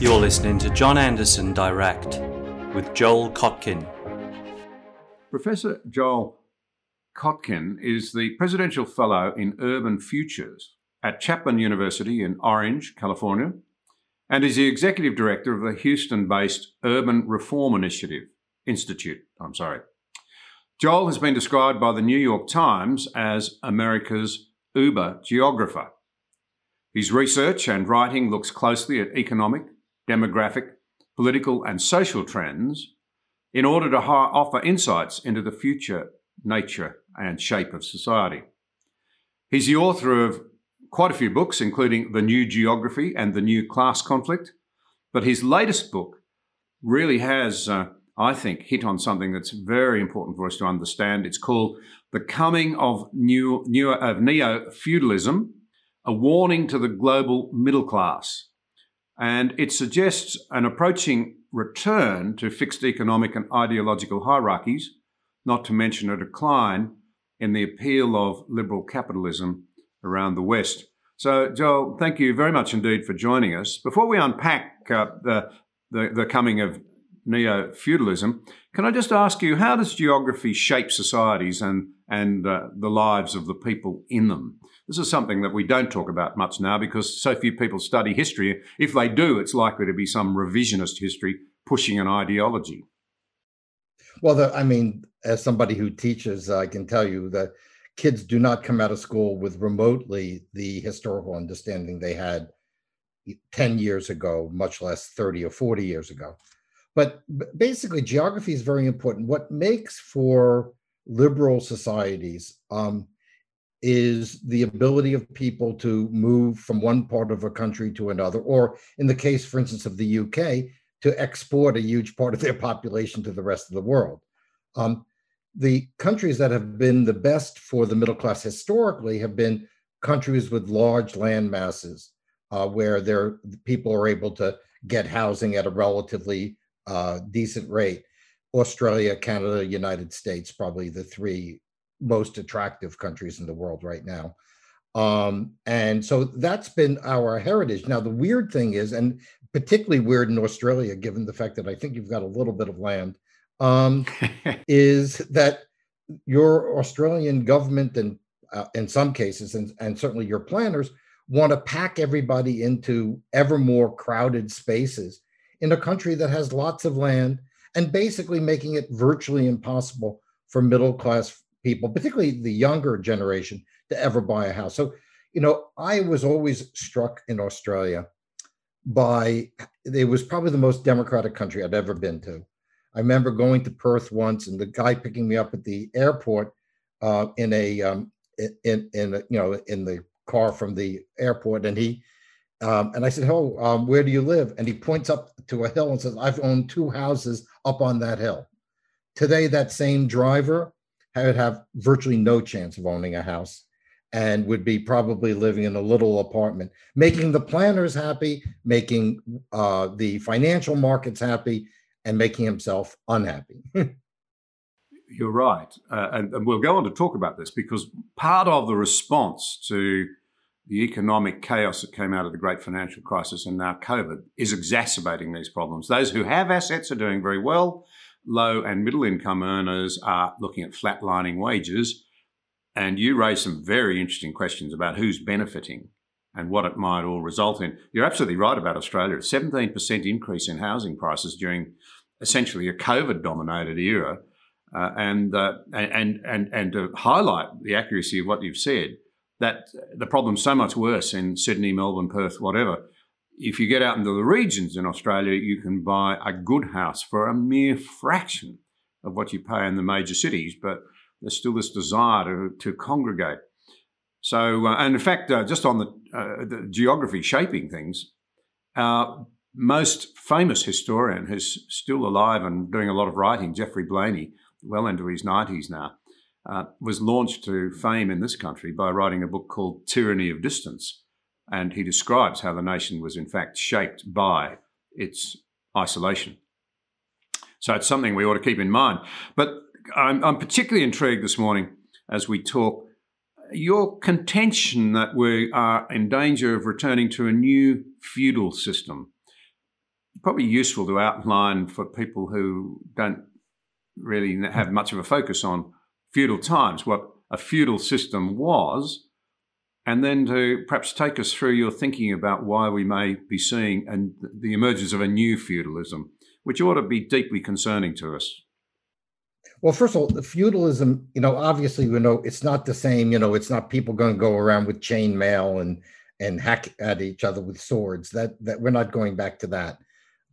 You're listening to John Anderson Direct with Joel Kotkin. Professor Joel Kotkin is the Presidential Fellow in Urban Futures at Chapman University in Orange, California, and is the Executive Director of the Houston based Urban Reform Initiative Institute. I'm sorry. Joel has been described by the New York Times as America's Uber geographer. His research and writing looks closely at economic, demographic, political, and social trends in order to ha- offer insights into the future nature and shape of society. He's the author of quite a few books, including The New Geography and The New Class Conflict, but his latest book really has, uh, I think, hit on something that's very important for us to understand. It's called The Coming of, new, new, of Neo Feudalism A Warning to the Global Middle Class. And it suggests an approaching return to fixed economic and ideological hierarchies, not to mention a decline in the appeal of liberal capitalism around the West. So, Joel, thank you very much indeed for joining us. Before we unpack uh, the, the, the coming of neo feudalism, can I just ask you how does geography shape societies and and uh, the lives of the people in them? This is something that we don't talk about much now because so few people study history. If they do, it's likely to be some revisionist history pushing an ideology. Well, the, I mean, as somebody who teaches, I can tell you that kids do not come out of school with remotely the historical understanding they had 10 years ago, much less 30 or 40 years ago. But basically, geography is very important. What makes for liberal societies um, is the ability of people to move from one part of a country to another, or in the case, for instance, of the UK, to export a huge part of their population to the rest of the world. Um, the countries that have been the best for the middle class historically have been countries with large land masses, uh, where their people are able to get housing at a relatively uh, decent rate. Australia, Canada, United States, probably the three most attractive countries in the world right now. Um, and so that's been our heritage. Now, the weird thing is, and particularly weird in Australia, given the fact that I think you've got a little bit of land, um, is that your Australian government and uh, in some cases, and, and certainly your planners, want to pack everybody into ever more crowded spaces in a country that has lots of land and basically making it virtually impossible for middle class people, particularly the younger generation, to ever buy a house. So, you know, I was always struck in Australia by it was probably the most democratic country I'd ever been to. I remember going to Perth once, and the guy picking me up at the airport uh, in a um, in in you know in the car from the airport, and he um, and I said, "Oh, um, where do you live?" And he points up to a hill and says, "I've owned two houses up on that hill." Today, that same driver would have virtually no chance of owning a house and would be probably living in a little apartment, making the planners happy, making uh, the financial markets happy, and making himself unhappy. You're right. Uh, and, and, we'll go on to talk about this because part of the response to the economic chaos that came out of the great financial crisis and now COVID is exacerbating these problems. Those who have assets are doing very well low and middle income earners are looking at flatlining wages. And you raise some very interesting questions about who's benefiting and what it might all result in. You're absolutely right about Australia. A 17% increase in housing prices during essentially a COVID dominated era. Uh, and, uh, and, and, and to highlight the accuracy of what you've said, that the problem's so much worse in Sydney, Melbourne, Perth, whatever, if you get out into the regions in Australia, you can buy a good house for a mere fraction of what you pay in the major cities, but there's still this desire to, to congregate. So, uh, and in fact, uh, just on the, uh, the, geography shaping things, our most famous historian who's still alive and doing a lot of writing, Geoffrey Blainey, well into his 90s now, uh, was launched to fame in this country by writing a book called Tyranny of Distance and he describes how the nation was in fact shaped by its isolation. So it's something we ought to keep in mind. But I'm, I'm particularly intrigued this morning as we talk your contention that we are in danger of returning to a new feudal system. probably useful to outline for people who don't really have much of a focus on feudal times what a feudal system was, and then to perhaps take us through your thinking about why we may be seeing and the emergence of a new feudalism, which ought to be deeply concerning to us. Well, first of all, the feudalism, you know, obviously, you know, it's not the same. You know, it's not people going to go around with chain mail and and hack at each other with swords. That that we're not going back to that.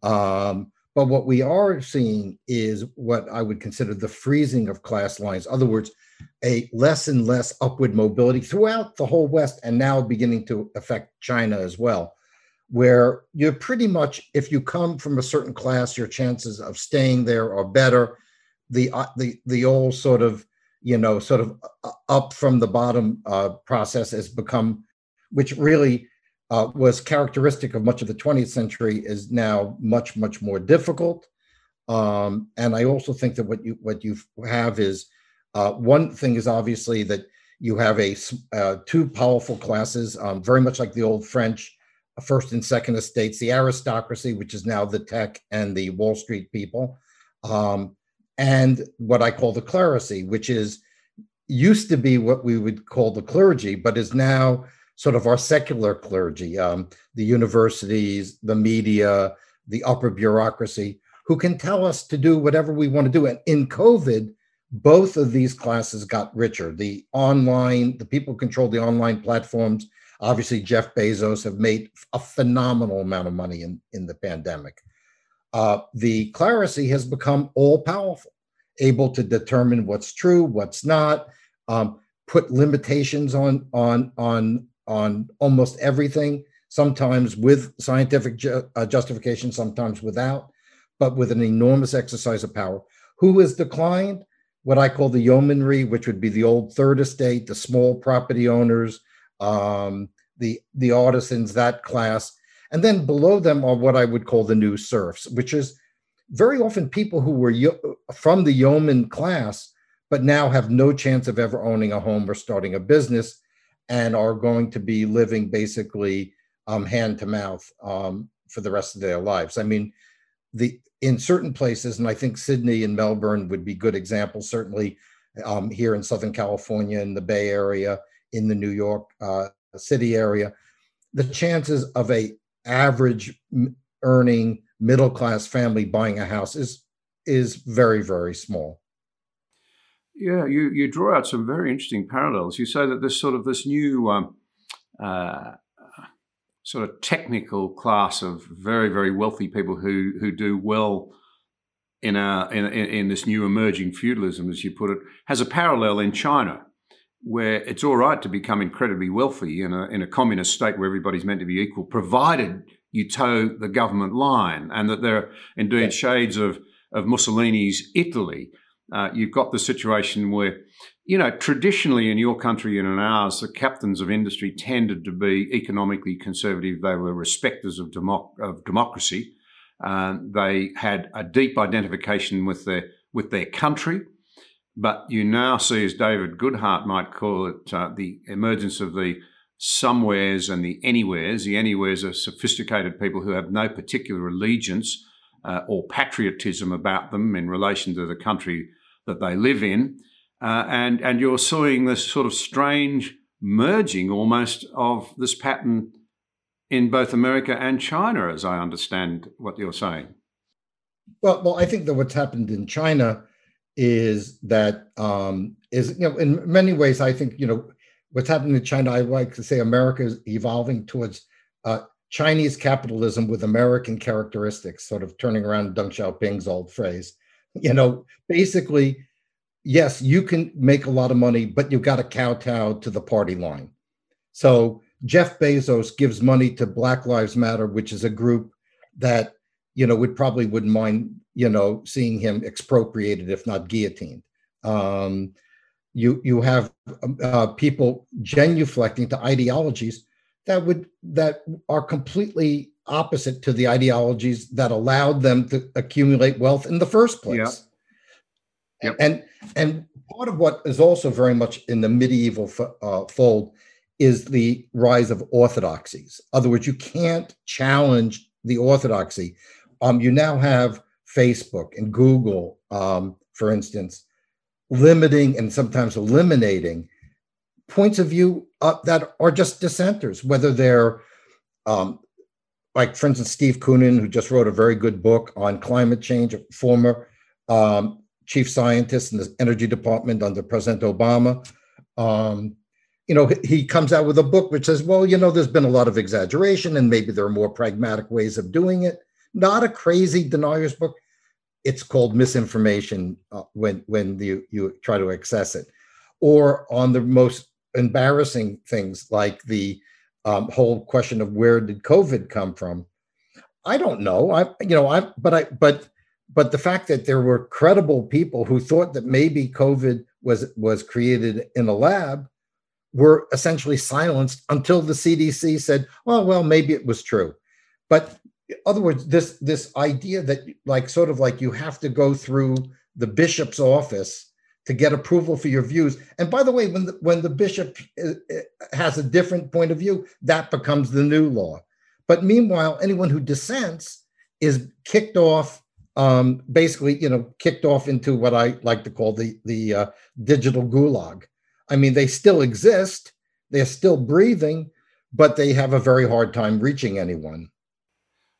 Um, but what we are seeing is what I would consider the freezing of class lines. In other words, a less and less upward mobility throughout the whole West, and now beginning to affect China as well, where you're pretty much, if you come from a certain class, your chances of staying there are better. The uh, the the old sort of you know sort of uh, up from the bottom uh, process has become, which really uh, was characteristic of much of the 20th century is now much much more difficult. Um, and i also think that what you what you have is uh, one thing is obviously that you have a uh, two powerful classes um, very much like the old french uh, first and second estates the aristocracy which is now the tech and the wall street people um, and what i call the clerisy which is used to be what we would call the clergy but is now sort of our secular clergy, um, the universities, the media, the upper bureaucracy, who can tell us to do whatever we want to do. And in COVID, both of these classes got richer. The online, the people who control the online platforms, obviously Jeff Bezos have made a phenomenal amount of money in, in the pandemic. Uh, the clerisy has become all powerful, able to determine what's true, what's not, um, put limitations on on on on almost everything, sometimes with scientific ju- uh, justification, sometimes without, but with an enormous exercise of power. Who has declined? What I call the yeomanry, which would be the old third estate, the small property owners, um, the the artisans, that class, and then below them are what I would call the new serfs, which is very often people who were from the yeoman class, but now have no chance of ever owning a home or starting a business and are going to be living basically um, hand to mouth um, for the rest of their lives. I mean, the in certain places, and I think Sydney and Melbourne would be good examples. Certainly, um, here in Southern California, in the Bay Area, in the New York uh, City area, the chances of a average earning middle class family buying a house is is very very small. Yeah, you, you draw out some very interesting parallels. You say that this sort of this new um, uh, sort of technical class of very very wealthy people who who do well in a in, in this new emerging feudalism, as you put it, has a parallel in China, where it's all right to become incredibly wealthy in a in a communist state where everybody's meant to be equal, provided you toe the government line, and that there are indeed yeah. shades of of Mussolini's Italy uh, you've got the situation where, you know, traditionally in your country and in ours, the captains of industry tended to be economically conservative. They were respecters of, democ- of democracy. Uh, they had a deep identification with their with their country. But you now see, as David Goodhart might call it, uh, the emergence of the somewheres and the anywheres. The anywheres are sophisticated people who have no particular allegiance uh, or patriotism about them in relation to the country that they live in. Uh, and, and you're seeing this sort of strange merging almost of this pattern in both America and China, as I understand what you're saying. Well, well, I think that what's happened in China is that um, is you know in many ways I think you know what's happening in China. I like to say America is evolving towards uh, Chinese capitalism with American characteristics, sort of turning around Deng Xiaoping's old phrase. You know, basically, yes, you can make a lot of money, but you've got to kowtow to the party line. So Jeff Bezos gives money to Black Lives Matter, which is a group that you know would probably wouldn't mind you know seeing him expropriated, if not guillotined. Um, you you have uh, people genuflecting to ideologies that would that are completely opposite to the ideologies that allowed them to accumulate wealth in the first place. Yeah. Yep. And and part of what is also very much in the medieval uh, fold is the rise of orthodoxies. In other words, you can't challenge the orthodoxy. Um, you now have Facebook and Google, um, for instance, limiting and sometimes eliminating points of view uh, that are just dissenters, whether they're um, like, for instance, Steve Koonin, who just wrote a very good book on climate change, a former um, chief scientist in the energy department under President Obama. Um, you know, he comes out with a book which says, well, you know, there's been a lot of exaggeration and maybe there are more pragmatic ways of doing it. Not a crazy denier's book. It's called misinformation uh, when when you you try to access it, or on the most embarrassing things like the um, whole question of where did COVID come from. I don't know. I you know I but I but but the fact that there were credible people who thought that maybe COVID was was created in a lab were essentially silenced until the CDC said, "Well, well, maybe it was true." But in other words, this this idea that like sort of like you have to go through the bishop's office to get approval for your views. And by the way, when the, when the bishop uh, uh, has a different point of view, that becomes the new law. But meanwhile, anyone who dissents is kicked off um, basically, you know, kicked off into what I like to call the the uh, digital gulag. I mean, they still exist, they're still breathing, but they have a very hard time reaching anyone.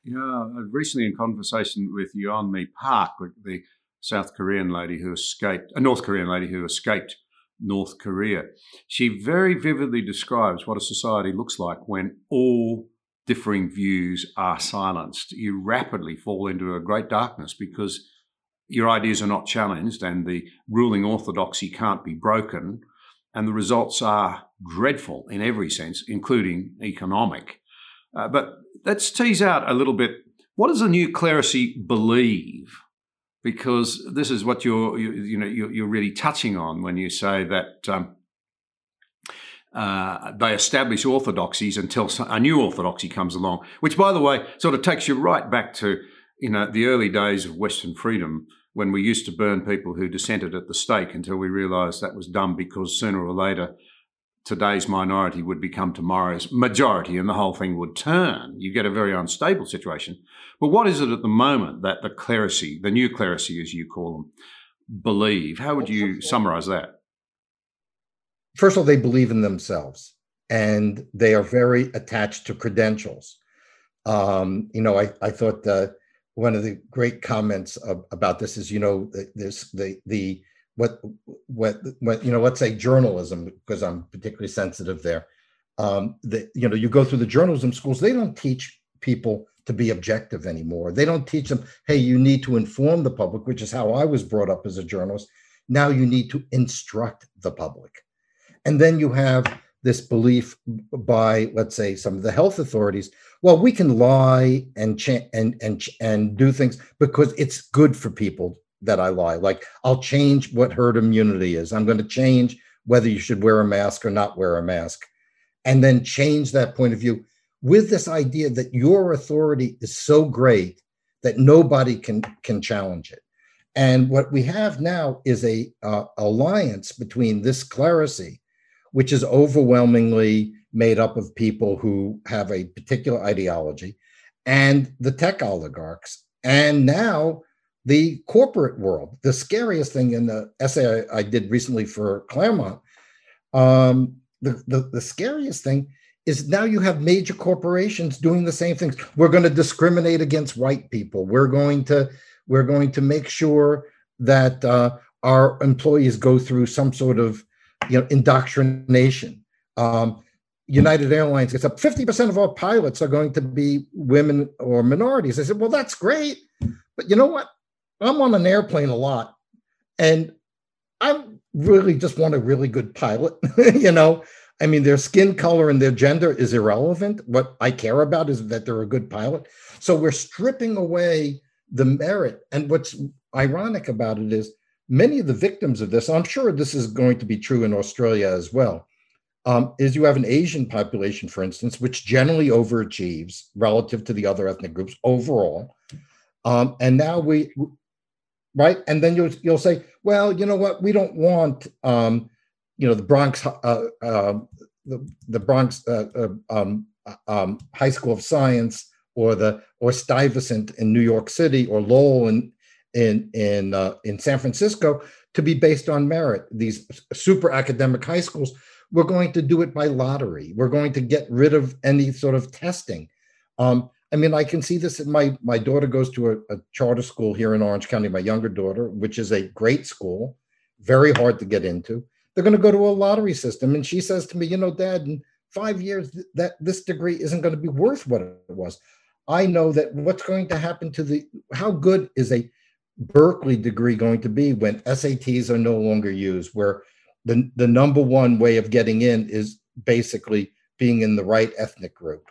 Yeah, recently in conversation with Yeon Mi Park, the South Korean lady who escaped, a North Korean lady who escaped North Korea, she very vividly describes what a society looks like when all differing views are silenced, you rapidly fall into a great darkness because your ideas are not challenged and the ruling orthodoxy can't be broken. And the results are dreadful in every sense, including economic. Uh, but let's tease out a little bit what does the new clerisy believe? Because this is what you're, you, you know, you're, you're, really touching on when you say that um, uh, they establish orthodoxies until a new orthodoxy comes along, which, by the way, sort of takes you right back to you know the early days of Western freedom when we used to burn people who dissented at the stake until we realised that was dumb because sooner or later today's minority would become tomorrow's majority and the whole thing would turn. You get a very unstable situation. But what is it at the moment that the clerisy, the new clerisy as you call them, believe? How would you summarise that? first of all, they believe in themselves and they are very attached to credentials. Um, you know, I, I thought uh, one of the great comments of, about this is, you know, this the the what what what you know, let's say journalism because I'm particularly sensitive there. Um, the, you know, you go through the journalism schools, they don't teach people to be objective anymore. They don't teach them, hey, you need to inform the public, which is how I was brought up as a journalist. Now you need to instruct the public. And then you have this belief by, let's say, some of the health authorities. Well, we can lie and ch- and and and do things because it's good for people that I lie. Like I'll change what herd immunity is. I'm going to change whether you should wear a mask or not wear a mask, and then change that point of view with this idea that your authority is so great that nobody can can challenge it. And what we have now is a uh, alliance between this clerisy which is overwhelmingly made up of people who have a particular ideology, and the tech oligarchs, and now the corporate world. The scariest thing in the essay I, I did recently for Claremont, um, the, the, the scariest thing is now you have major corporations doing the same things. We're going to discriminate against white people. We're going to we're going to make sure that uh, our employees go through some sort of you know, indoctrination. Um, United Airlines gets up 50% of our pilots are going to be women or minorities. I said, well, that's great. But you know what? I'm on an airplane a lot and I really just want a really good pilot. you know, I mean, their skin color and their gender is irrelevant. What I care about is that they're a good pilot. So we're stripping away the merit. And what's ironic about it is many of the victims of this, I'm sure this is going to be true in Australia as well, um, is you have an Asian population, for instance, which generally overachieves relative to the other ethnic groups overall. Um, and now we, right? And then you'll you'll say, well, you know what? We don't want, um, you know, the Bronx, uh, uh, the, the Bronx uh, uh um, uh, um, High School of Science or the or Stuyvesant in New York City or Lowell in in in uh, in San Francisco to be based on merit. These super academic high schools, we're going to do it by lottery. We're going to get rid of any sort of testing. Um, I mean, I can see this. In my my daughter goes to a, a charter school here in Orange County. My younger daughter, which is a great school, very hard to get into. They're going to go to a lottery system, and she says to me, "You know, Dad, in five years, that this degree isn't going to be worth what it was." I know that what's going to happen to the how good is a Berkeley degree going to be when SATs are no longer used, where the, the number one way of getting in is basically being in the right ethnic group.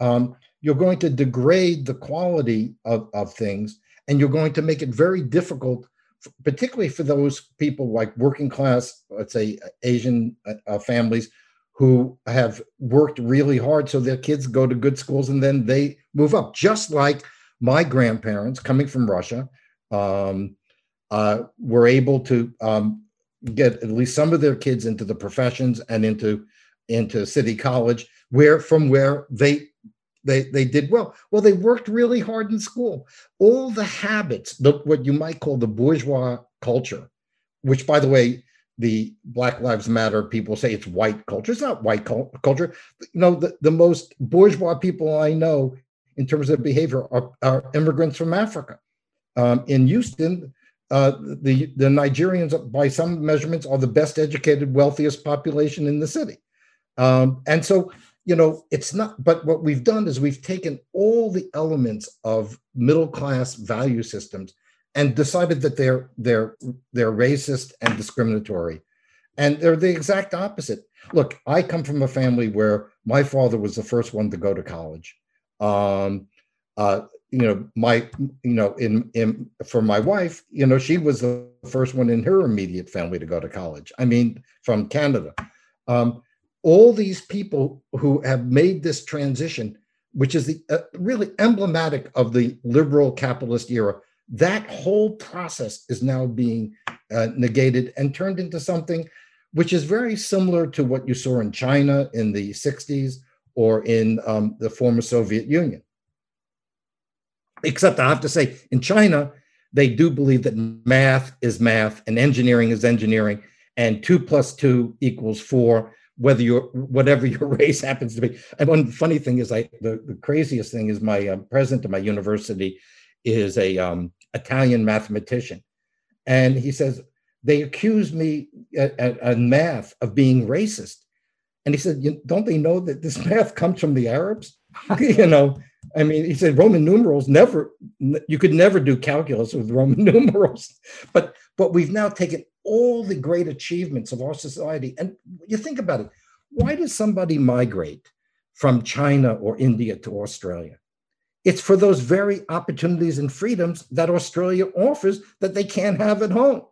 Um, you're going to degrade the quality of, of things, and you're going to make it very difficult, particularly for those people like working class, let's say Asian uh, uh, families who have worked really hard so their kids go to good schools and then they move up, just like my grandparents coming from Russia um, uh, were able to um, get at least some of their kids into the professions and into into city college where from where they they they did well. Well they worked really hard in school. All the habits the, what you might call the bourgeois culture which by the way the black lives matter people say it's white culture. It's not white culture. You know the, the most bourgeois people i know in terms of behavior are, are immigrants from africa. Um, in Houston, uh, the, the Nigerians, by some measurements, are the best educated, wealthiest population in the city. Um, and so, you know, it's not, but what we've done is we've taken all the elements of middle class value systems and decided that they're they're they're racist and discriminatory. And they're the exact opposite. Look i come from a family where my father was the first one to go to college. Um, uh, you know my you know in in for my wife you know she was the first one in her immediate family to go to college. I mean from canada. Um, all these people who have made this transition which is the uh, really emblematic of the liberal capitalist era that whole process is now being uh, negated and turned into something which is very similar to what you saw in china in the 60s or in um, the former soviet union. Except I have to say, in China, they do believe that math is math and engineering is engineering, and two plus two equals four, whether you're whatever your race happens to be. And one funny thing is, I the, the craziest thing is my uh, president of my university is a um, Italian mathematician, and he says they accuse me at, at, at math of being racist, and he said, don't they know that this math comes from the Arabs? you know, I mean, he said Roman numerals never, you could never do calculus with Roman numerals. But but we've now taken all the great achievements of our society, and you think about it. Why does somebody migrate from China or India to Australia? It's for those very opportunities and freedoms that Australia offers that they can't have at home.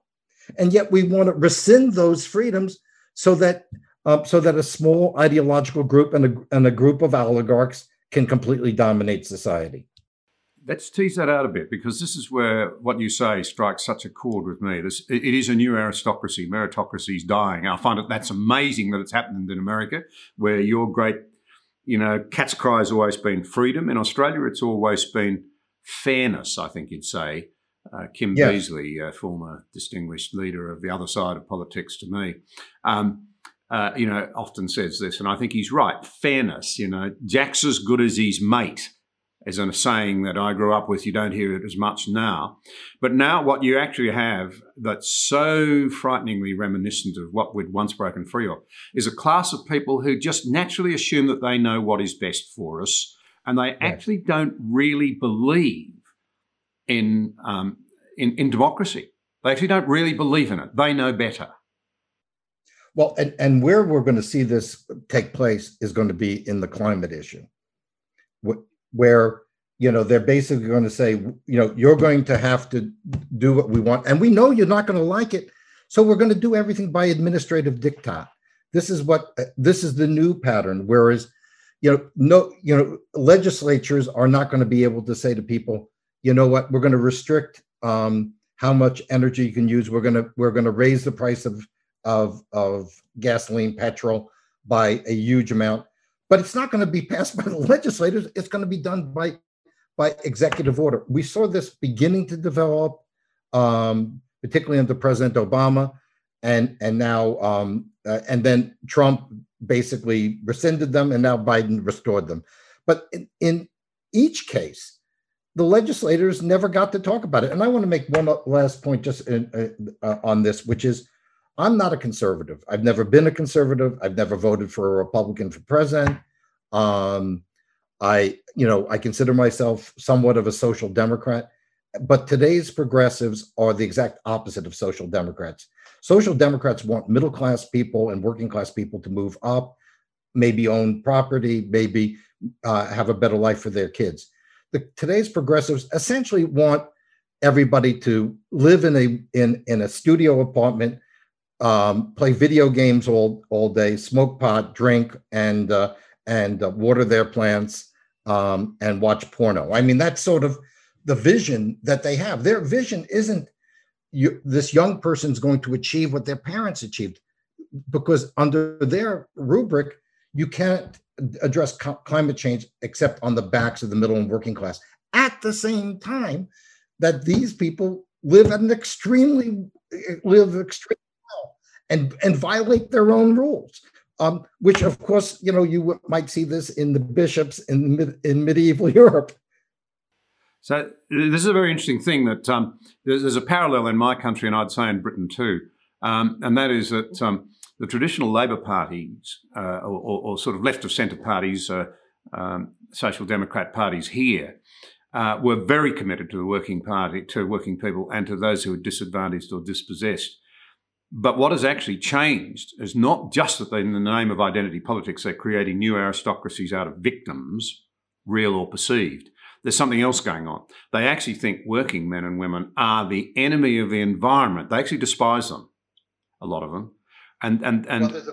And yet we want to rescind those freedoms so that uh, so that a small ideological group and a, and a group of oligarchs can completely dominate society. Let's tease that out a bit because this is where what you say strikes such a chord with me. This, it is a new aristocracy. Meritocracy is dying. I find it that's amazing that it's happened in America, where your great, you know, cat's cry has always been freedom. In Australia, it's always been fairness. I think you'd say. Uh, Kim yes. Beazley, uh, former distinguished leader of the other side of politics, to me. Um, uh, you know, often says this, and I think he's right. Fairness, you know, Jack's as good as his mate, is a saying that I grew up with. You don't hear it as much now. But now, what you actually have that's so frighteningly reminiscent of what we'd once broken free of is a class of people who just naturally assume that they know what is best for us, and they actually don't really believe in, um, in, in democracy. They actually don't really believe in it. They know better. Well, and, and where we're going to see this take place is going to be in the climate issue, where you know they're basically going to say, you know, you're going to have to do what we want, and we know you're not going to like it, so we're going to do everything by administrative diktat. This is what this is the new pattern. Whereas, you know, no, you know, legislatures are not going to be able to say to people, you know what, we're going to restrict um, how much energy you can use. We're going to we're going to raise the price of of, of gasoline, petrol by a huge amount. But it's not going to be passed by the legislators. It's going to be done by by executive order. We saw this beginning to develop, um, particularly under President Obama, and and now um, uh, and then Trump basically rescinded them, and now Biden restored them. But in, in each case, the legislators never got to talk about it. And I want to make one last point just in, uh, uh, on this, which is I'm not a conservative. I've never been a conservative. I've never voted for a Republican for president. Um, I, you know, I consider myself somewhat of a social democrat, but today's progressives are the exact opposite of social democrats. Social democrats want middle class people and working class people to move up, maybe own property, maybe uh, have a better life for their kids. The, today's progressives essentially want everybody to live in a in in a studio apartment, um, play video games all all day, smoke pot, drink, and uh, and uh, water their plants um, and watch porno. I mean, that's sort of the vision that they have. Their vision isn't you, this young person's going to achieve what their parents achieved, because under their rubric, you can't address co- climate change except on the backs of the middle and working class. At the same time, that these people live at an extremely live extremely and and violate their own rules um, which of course, you know, you might see this in the bishops in, in medieval Europe. So this is a very interesting thing that um, there's, there's, a parallel in my country, and I'd say in Britain too, um, and that is that um, the traditional Labor parties, uh, or, or, sort of left of centre parties, uh, um, social democrat parties here, uh, were very committed to the working party, to working people, and to those who were disadvantaged or dispossessed. But what has actually changed is not just that in the name of identity politics, they're creating new aristocracies out of victims, real or perceived. There's something else going on. They actually think working men and women are the enemy of the environment. They actually despise them, a lot of them. And, and, and well, there's, a-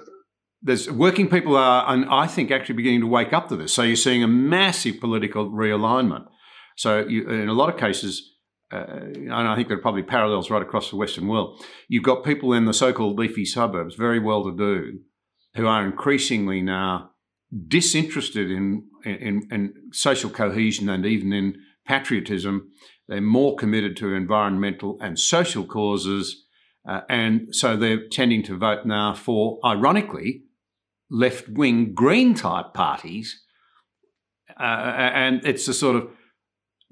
there's working people are, and I think, actually beginning to wake up to this. So you're seeing a massive political realignment. So you, in a lot of cases, and I think there are probably parallels right across the Western world. You've got people in the so-called leafy suburbs, very well-to-do, who are increasingly now disinterested in, in, in social cohesion and even in patriotism. They're more committed to environmental and social causes, uh, and so they're tending to vote now for, ironically, left-wing Green type parties. Uh, and it's a sort of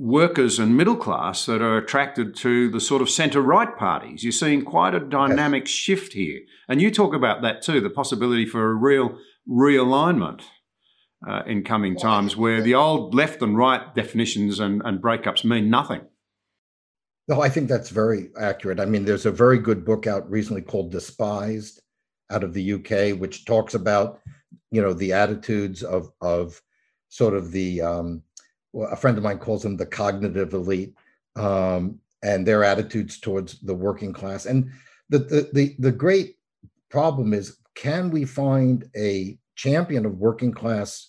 workers and middle class that are attracted to the sort of centre right parties. You're seeing quite a dynamic yes. shift here. And you talk about that too the possibility for a real realignment uh, in coming times where the old left and right definitions and, and breakups mean nothing. No, I think that's very accurate. I mean, there's a very good book out recently called Despised out of the UK, which talks about, you know, the attitudes of, of sort of the, um, a friend of mine calls them the cognitive elite um, and their attitudes towards the working class. And the, the, the, the great problem is can we find a champion of working class,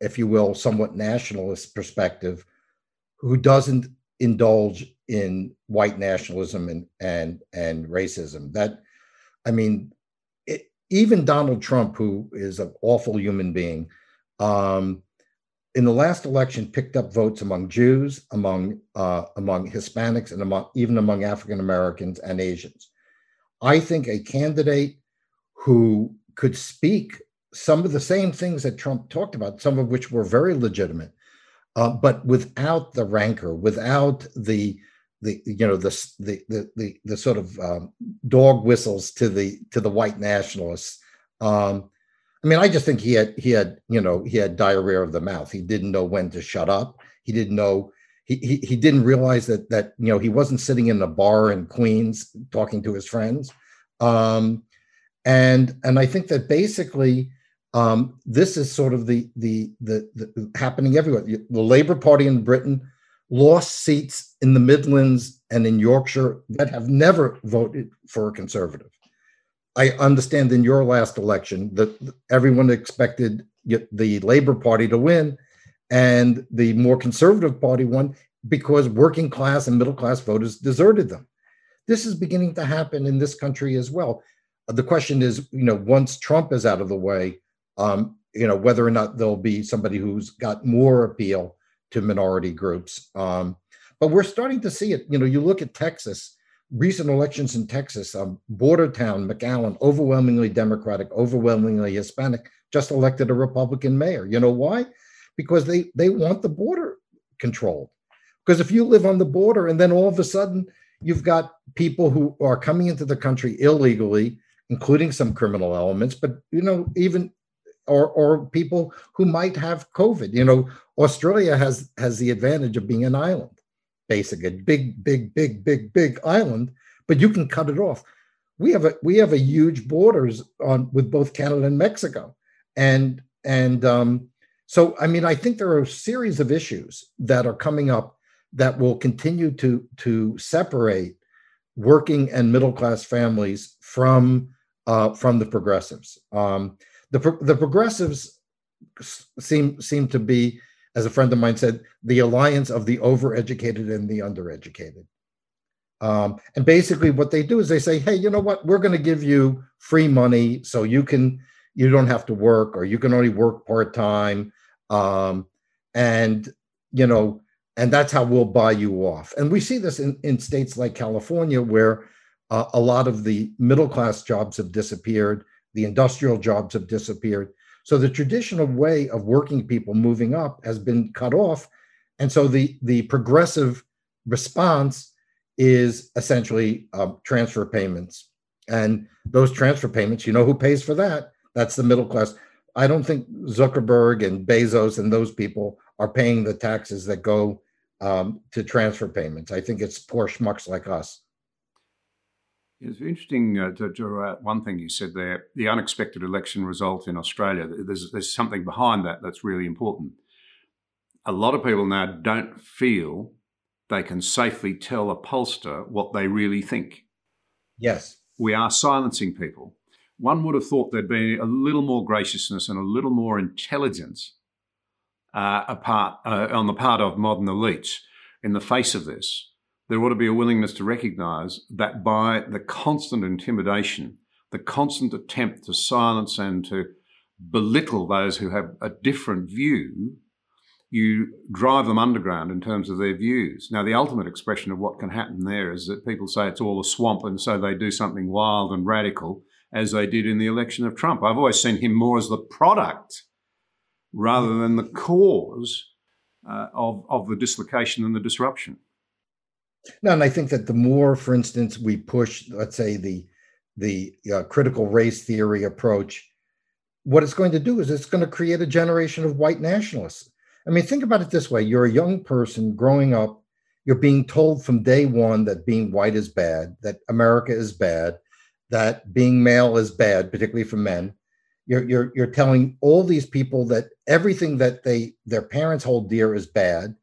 if you will, somewhat nationalist perspective, who doesn't indulge in white nationalism and and and racism? That, I mean, it, even Donald Trump, who is an awful human being, um, in the last election picked up votes among Jews, among uh, among Hispanics, and among even among African Americans and Asians. I think a candidate who could speak some of the same things that Trump talked about, some of which were very legitimate, uh, but without the rancor, without the the you know the the the the, the sort of um, dog whistles to the to the white nationalists. Um, I mean, I just think he had he had you know he had diarrhea of the mouth. He didn't know when to shut up. He didn't know he he, he didn't realize that that you know he wasn't sitting in a bar in Queens talking to his friends. Um, and and I think that basically um, this is sort of the, the the the happening everywhere. The Labour Party in Britain lost seats in the Midlands and in Yorkshire that have never voted for a conservative. I understand in your last election that everyone expected the Labor Party to win, and the more conservative party won because working class and middle class voters deserted them. This is beginning to happen in this country as well. The question is, you know, once Trump is out of the way, um, you know, whether or not there'll be somebody who's got more appeal to minority groups. Um, but we're starting to see it. You know, you look at Texas, recent elections in Texas, um, border town, McAllen, overwhelmingly Democratic, overwhelmingly Hispanic, just elected a Republican mayor. You know why? Because they they want the border controlled. Because if you live on the border and then all of a sudden you've got people who are coming into the country illegally, including some criminal elements, but you know, even or or people who might have COVID. You know, Australia has has the advantage of being an island, basically, a big, big, big, big, big island, but you can cut it off. We have a we have a huge borders on with both Canada and Mexico, and and um, so I mean I think there are a series of issues that are coming up that will continue to to separate working and middle class families from uh, from the progressives. Um, the the progressives seem seem to be, as a friend of mine said, the alliance of the overeducated and the undereducated. Um, and basically, what they do is they say, "Hey, you know what? We're going to give you free money, so you can you don't have to work, or you can only work part time, um, and you know, and that's how we'll buy you off." And we see this in in states like California, where uh, a lot of the middle class jobs have disappeared the industrial jobs have disappeared. So the traditional way of working people moving up has been cut off. And so the, the progressive response is essentially um, transfer payments. And those transfer payments, you know who pays for that? That's the middle class. I don't think Zuckerberg and Bezos and those people are paying the taxes that go um, to transfer payments. I think it's poor schmucks like us. It's interesting uh, to draw out one thing you said there the unexpected election result in Australia. There's, there's something behind that that's really important. A lot of people now don't feel they can safely tell a pollster what they really think. Yes. We are silencing people. One would have thought there'd be a little more graciousness and a little more intelligence uh, apart, uh, on the part of modern elites in the face of this there ought to be a willingness to recognize that by the constant intimidation, the constant attempt to silence and to belittle those who have a different view, you drive them underground in terms of their views. Now, the ultimate expression of what can happen there is that people say it's all a swamp, and so they do something wild and radical, as they did in the election of Trump. I've always seen him more as the product rather than the cause uh, of, of the dislocation and the disruption. No, and I think that the more, for instance, we push, let's say, the the uh, critical race theory approach, what it's going to do is it's going to create a generation of white nationalists. I mean, think about it this way: you're a young person growing up, you're being told from day one that being white is bad, that America is bad, that being male is bad, particularly for men. You're you're you're telling all these people that everything that they their parents hold dear is bad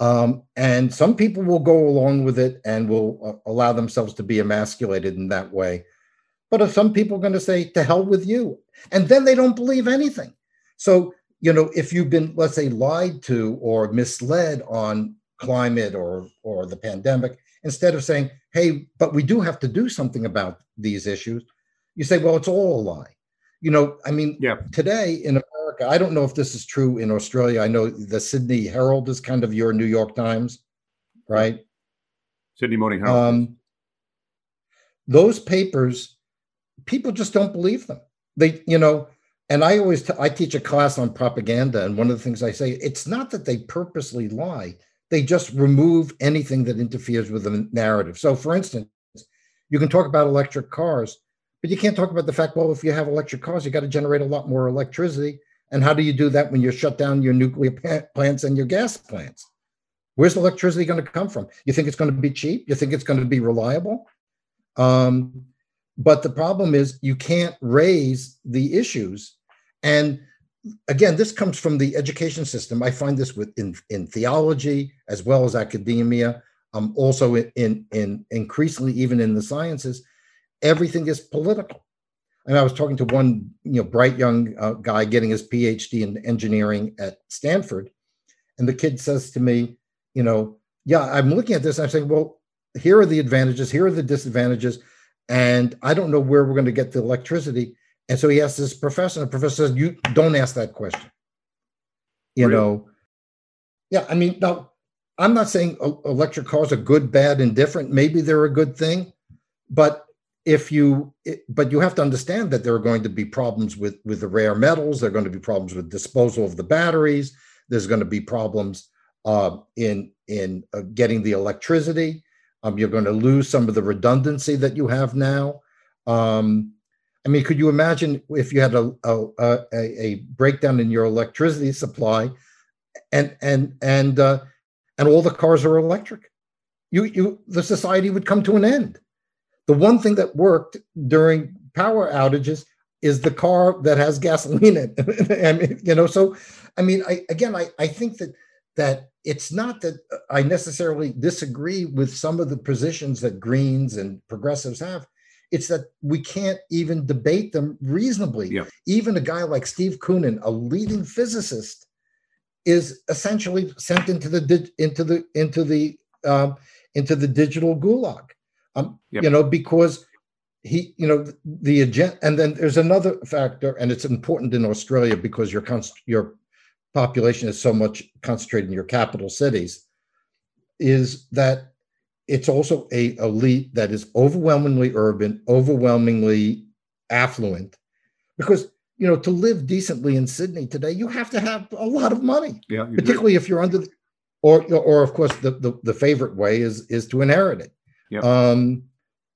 um, and some people will go along with it and will uh, allow themselves to be emasculated in that way. But some people are going to say, to hell with you. And then they don't believe anything. So, you know, if you've been, let's say, lied to or misled on climate or, or the pandemic, instead of saying, hey, but we do have to do something about these issues, you say, well, it's all a lie. You know, I mean, yeah. today in America, I don't know if this is true in Australia. I know the Sydney Herald is kind of your New York Times, right? Sydney Morning Herald. Um, those papers, people just don't believe them. They, you know, and I always t- I teach a class on propaganda, and one of the things I say, it's not that they purposely lie; they just remove anything that interferes with the narrative. So, for instance, you can talk about electric cars, but you can't talk about the fact, well, if you have electric cars, you got to generate a lot more electricity. And how do you do that when you shut down your nuclear plants and your gas plants? Where's the electricity going to come from? You think it's going to be cheap? You think it's going to be reliable? Um, but the problem is you can't raise the issues. And again, this comes from the education system. I find this with in, in theology as well as academia, um, also in, in, in increasingly even in the sciences. Everything is political. And I was talking to one, you know, bright young uh, guy getting his PhD in engineering at Stanford, and the kid says to me, you know, yeah, I'm looking at this. I'm saying, well, here are the advantages, here are the disadvantages, and I don't know where we're going to get the electricity. And so he asked this professor, and the professor says, you don't ask that question. You really? know, Yeah, I mean, now I'm not saying electric cars are good, bad, indifferent. Maybe they're a good thing, but if you but you have to understand that there are going to be problems with with the rare metals there are going to be problems with disposal of the batteries there's going to be problems uh, in in uh, getting the electricity. Um, you're going to lose some of the redundancy that you have now. Um, i mean could you imagine if you had a, a, a, a breakdown in your electricity supply and and and uh, and all the cars are electric? You you the society would come to an end the one thing that worked during power outages is the car that has gasoline in it. I mean, you know, so I mean, I again, I, I think that that it's not that I necessarily disagree with some of the positions that Greens and progressives have. It's that we can't even debate them reasonably. Yeah. Even a guy like Steve Koonin, a leading physicist, is essentially sent into the into the into the um, into the digital gulag um, yep. you know, because he, you know, the agenda, and then there's another factor, and it's important in Australia because your const- your population is so much concentrated in your capital cities, is that it's also a elite that is overwhelmingly urban, overwhelmingly affluent, because you know to live decently in Sydney today, you have to have a lot of money. Yeah, particularly if you're under, the, or or of course the, the the favorite way is is to inherit it. Yep. Um,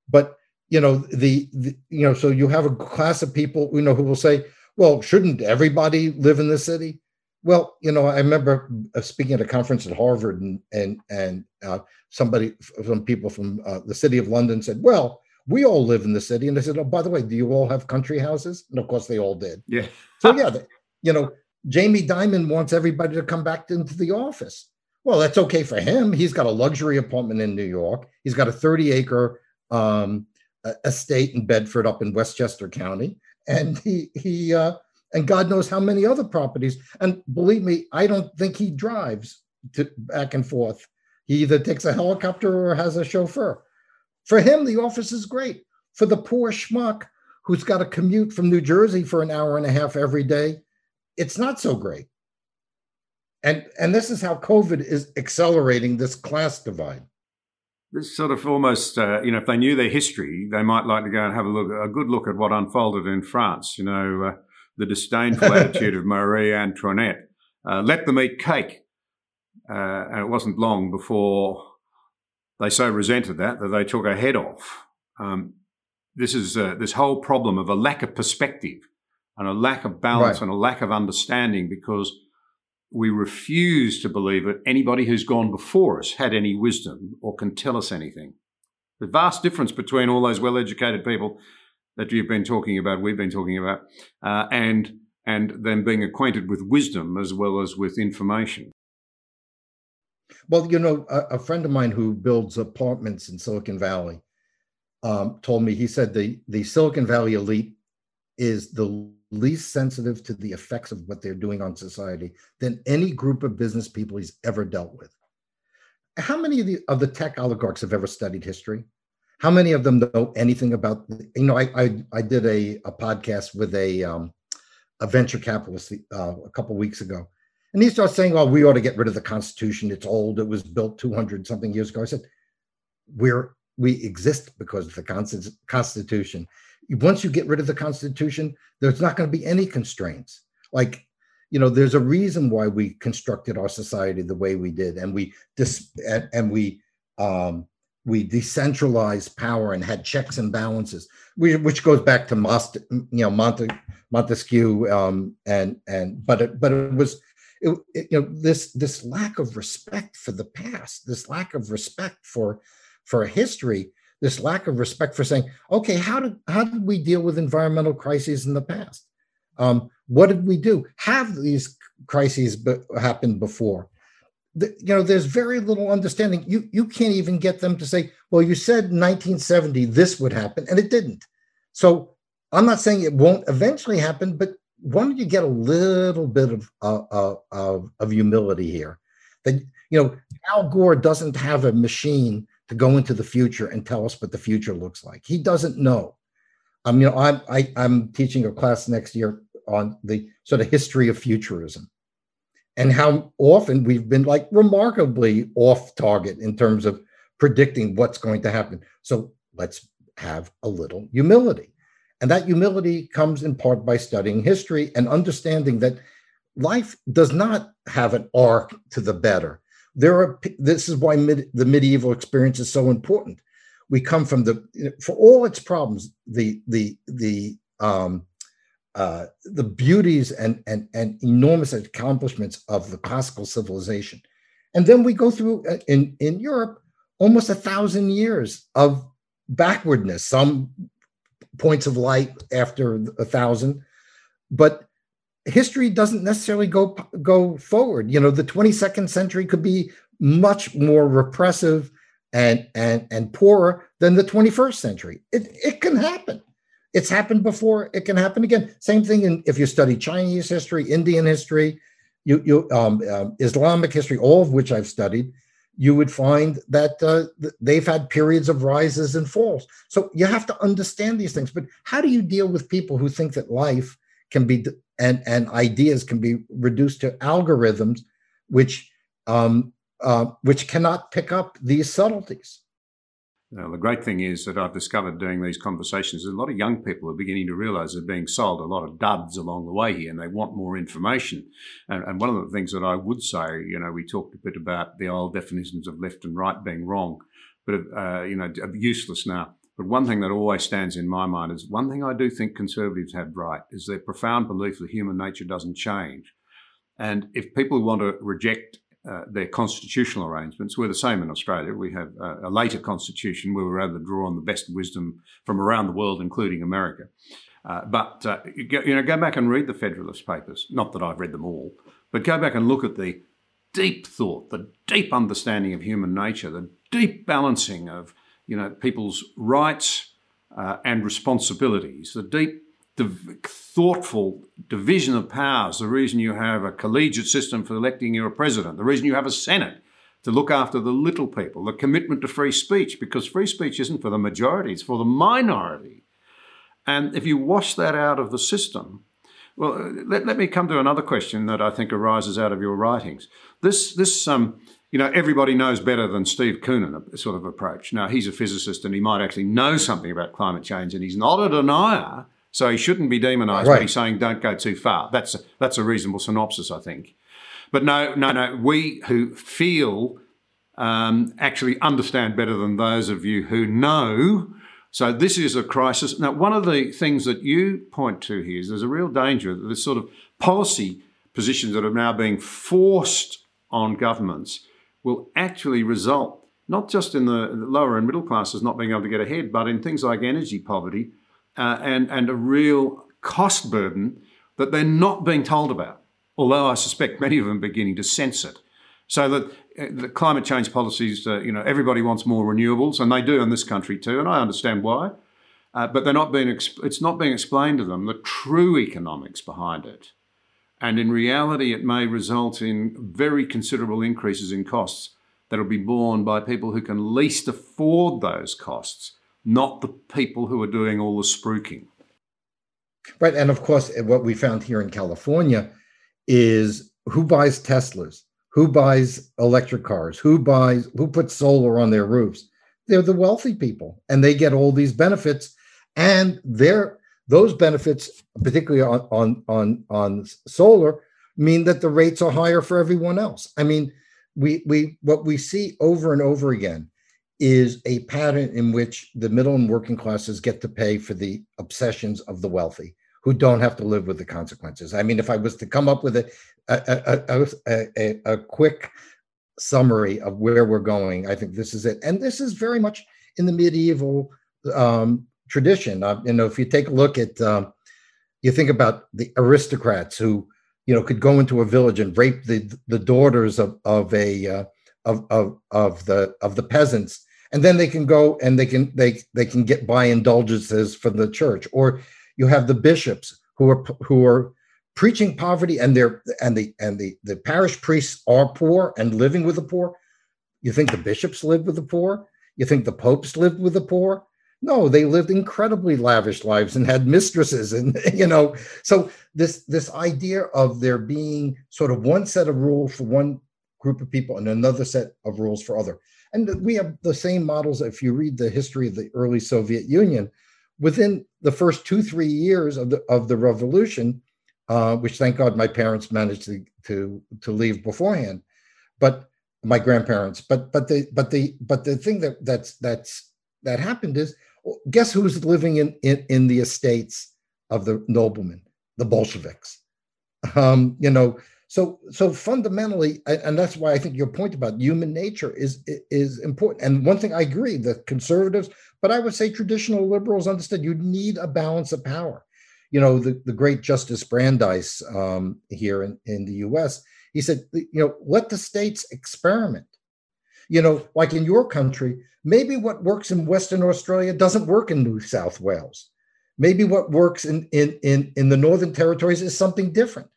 but you know the, the you know so you have a class of people you know who will say, well, shouldn't everybody live in the city? Well, you know, I remember uh, speaking at a conference at Harvard, and and and uh, somebody, some people from uh, the city of London said, "Well, we all live in the city," and I said, "Oh, by the way, do you all have country houses?" And of course, they all did. Yeah. so yeah, they, you know, Jamie Dimon wants everybody to come back into the office. Well, that's okay for him. He's got a luxury apartment in New York. He's got a 30 acre um, estate in Bedford up in Westchester County. And he, he, uh, and God knows how many other properties. And believe me, I don't think he drives to, back and forth. He either takes a helicopter or has a chauffeur. For him, the office is great. For the poor schmuck who's got to commute from New Jersey for an hour and a half every day, it's not so great and and this is how covid is accelerating this class divide. This sort of almost uh, you know if they knew their history they might like to go and have a look a good look at what unfolded in france you know uh, the disdainful attitude of marie antoinette. Uh, let them eat cake. Uh, and it wasn't long before they so resented that that they took her head off. Um, this is uh, this whole problem of a lack of perspective and a lack of balance right. and a lack of understanding because we refuse to believe that anybody who's gone before us had any wisdom or can tell us anything. The vast difference between all those well-educated people that you've been talking about, we've been talking about, uh, and and them being acquainted with wisdom as well as with information. Well, you know, a, a friend of mine who builds apartments in Silicon Valley um, told me he said the the Silicon Valley elite is the least sensitive to the effects of what they're doing on society than any group of business people he's ever dealt with. How many of the, of the tech oligarchs have ever studied history? How many of them know anything about? You know, I I, I did a, a podcast with a um, a venture capitalist uh, a couple weeks ago, and he starts saying, "Oh, we ought to get rid of the Constitution. It's old. It was built 200 something years ago." I said, "We're we exist because of the Constitution once you get rid of the Constitution, there's not going to be any constraints. Like, you know, there's a reason why we constructed our society the way we did, and we dis- and, we um, we decentralized power and had checks and balances, which goes back to Most, you know, Monte, Montesquieu, um, and and but it but it was, it, it, you know, this this lack of respect for the past, this lack of respect for for history this lack of respect for saying, okay, how did how did we deal with environmental crises in the past? Um, what did we do? Have these crises be, happened before? The, you know, there's very little understanding. You you can't even get them to say, well, you said 1970 this would happen, and it didn't. So I'm not saying it won't eventually happen, but why don't you get a little bit of uh, uh, of, of humility here? That you know, Al Gore doesn't have a machine to go into the future and tell us what the future looks like. He doesn't know. Um, you know, I'm I, I'm teaching a class next year on the sort of history of futurism, and how often we've been like remarkably off target in terms of predicting what's going to happen. So let's have a little humility. And that humility comes in part by studying history and understanding that life does not have an arc to the better. There are this is why mid, the medieval experience is so important. We come from the for all its problems, the the the um, uh, the beauties and, and and enormous accomplishments of the classical civilization, and then we go through uh, in in Europe almost a thousand years of backwardness. Some points of light after a thousand, but history doesn't necessarily go go forward. You know, the 22nd century could be much more repressive and and and poorer than the 21st century. It it can happen. It's happened before. It can happen again. Same thing in if you study Chinese history, Indian history, you you um, um, Islamic history, all of which I've studied you would find that uh, they've had periods of rises and falls. So you have to understand these things. But how do you deal with people who think that life can be and and ideas can be reduced to algorithms, which um, uh, which cannot pick up these subtleties? Now, the great thing is that I've discovered doing these conversations, that a lot of young people are beginning to realize they're being sold a lot of duds along the way here and they want more information. And, and, one of the things that I would say, you know, we talked a bit about the old definitions of left and right being wrong, but, uh, you know, useless now. But one thing that always stands in my mind is one thing I do think conservatives have right is their profound belief that human nature doesn't change. And if people want to reject uh, their constitutional arrangements. We're the same in Australia. We have a, a, later constitution where we're able to draw on the best wisdom from around the world, including America. Uh, but uh, you, go, you know, go back and read the Federalist Papers. Not that I've read them all, but go back and look at the deep thought, the deep understanding of human nature, the deep balancing of you know people's rights uh, and responsibilities, the deep thoughtful division of powers, the reason you have a collegiate system for electing your president, the reason you have a Senate to look after the little people, the commitment to free speech, because free speech isn't for the majority, it's for the minority. And if you wash that out of the system, well, let, let me come to another question that I think arises out of your writings. This, this, um, you know, everybody knows better than Steve Koonin, sort of approach. Now, he's a physicist and he might actually know something about climate change, and he's not a denier so he shouldn't be demonised, right. but he's saying don't go too far. That's a, that's a reasonable synopsis, I think. But no, no, no. We who feel um, actually understand better than those of you who know. So this is a crisis. Now, one of the things that you point to here is there's a real danger that this sort of policy positions that are now being forced on governments will actually result not just in the lower and middle classes not being able to get ahead, but in things like energy poverty uh, and, and a real cost burden that they're not being told about, although I suspect many of them are beginning to sense it. So that uh, the climate change policies, uh, you know, everybody wants more renewables, and they do in this country too, and I understand why. Uh, but they're not being it's not being explained to them the true economics behind it. And in reality, it may result in very considerable increases in costs that will be borne by people who can least afford those costs not the people who are doing all the spruiking. Right. And of course, eh, what we found here in California is who buys Teslas? Who buys electric cars? Who buys, who puts solar on their roofs? They're the wealthy people and they get all these benefits. And they're, those benefits, particularly on, on, on, on solar, mean that the rates are higher for everyone else. I mean, we, we, what we see over and over again is a pattern in which the middle and working classes get to pay for the obsessions of the wealthy who don't have to live with the consequences. I mean, if I was to come up with a a, a, a, a quick summary of where we're going, I think this is it. And this is very much in the medieval um, tradition. Uh, you know, if you take a look at, um, you think about the aristocrats who, you know, could go into a village and rape the the daughters of of a uh, of, of of the of the peasants. And then they can go and they can they they can get buy indulgences from the church. Or you have the bishops who are who are preaching poverty and they're and the and the the parish priests are poor and living with the poor. You think the bishops live with the poor? You think the popes live with the poor No, they lived incredibly lavish lives and had mistresses, and you know, so this this idea of there being sort of one set of rules for one group of people and another set of rules for other. And we have the same models. If you read the history of the early Soviet Union, within the first two three years of the of the revolution, uh, which thank God my parents managed to to to leave beforehand, but my grandparents. But but the but the but the thing that that's that's that happened is guess who's living in in, in the estates of the noblemen, the Bolsheviks. Um, you know, so so fundamentally, and that's why I think your point about human nature is is important. And one thing I agree, the conservatives, but I would say traditional liberals understood you need a balance of power. You know, the, the great Justice Brandeis um, here in, in the US, he said, you know, let the states experiment. You know, like in your country, maybe what works in Western Australia doesn't work in New South Wales. Maybe what works in, in, in, in the Northern Territories is something different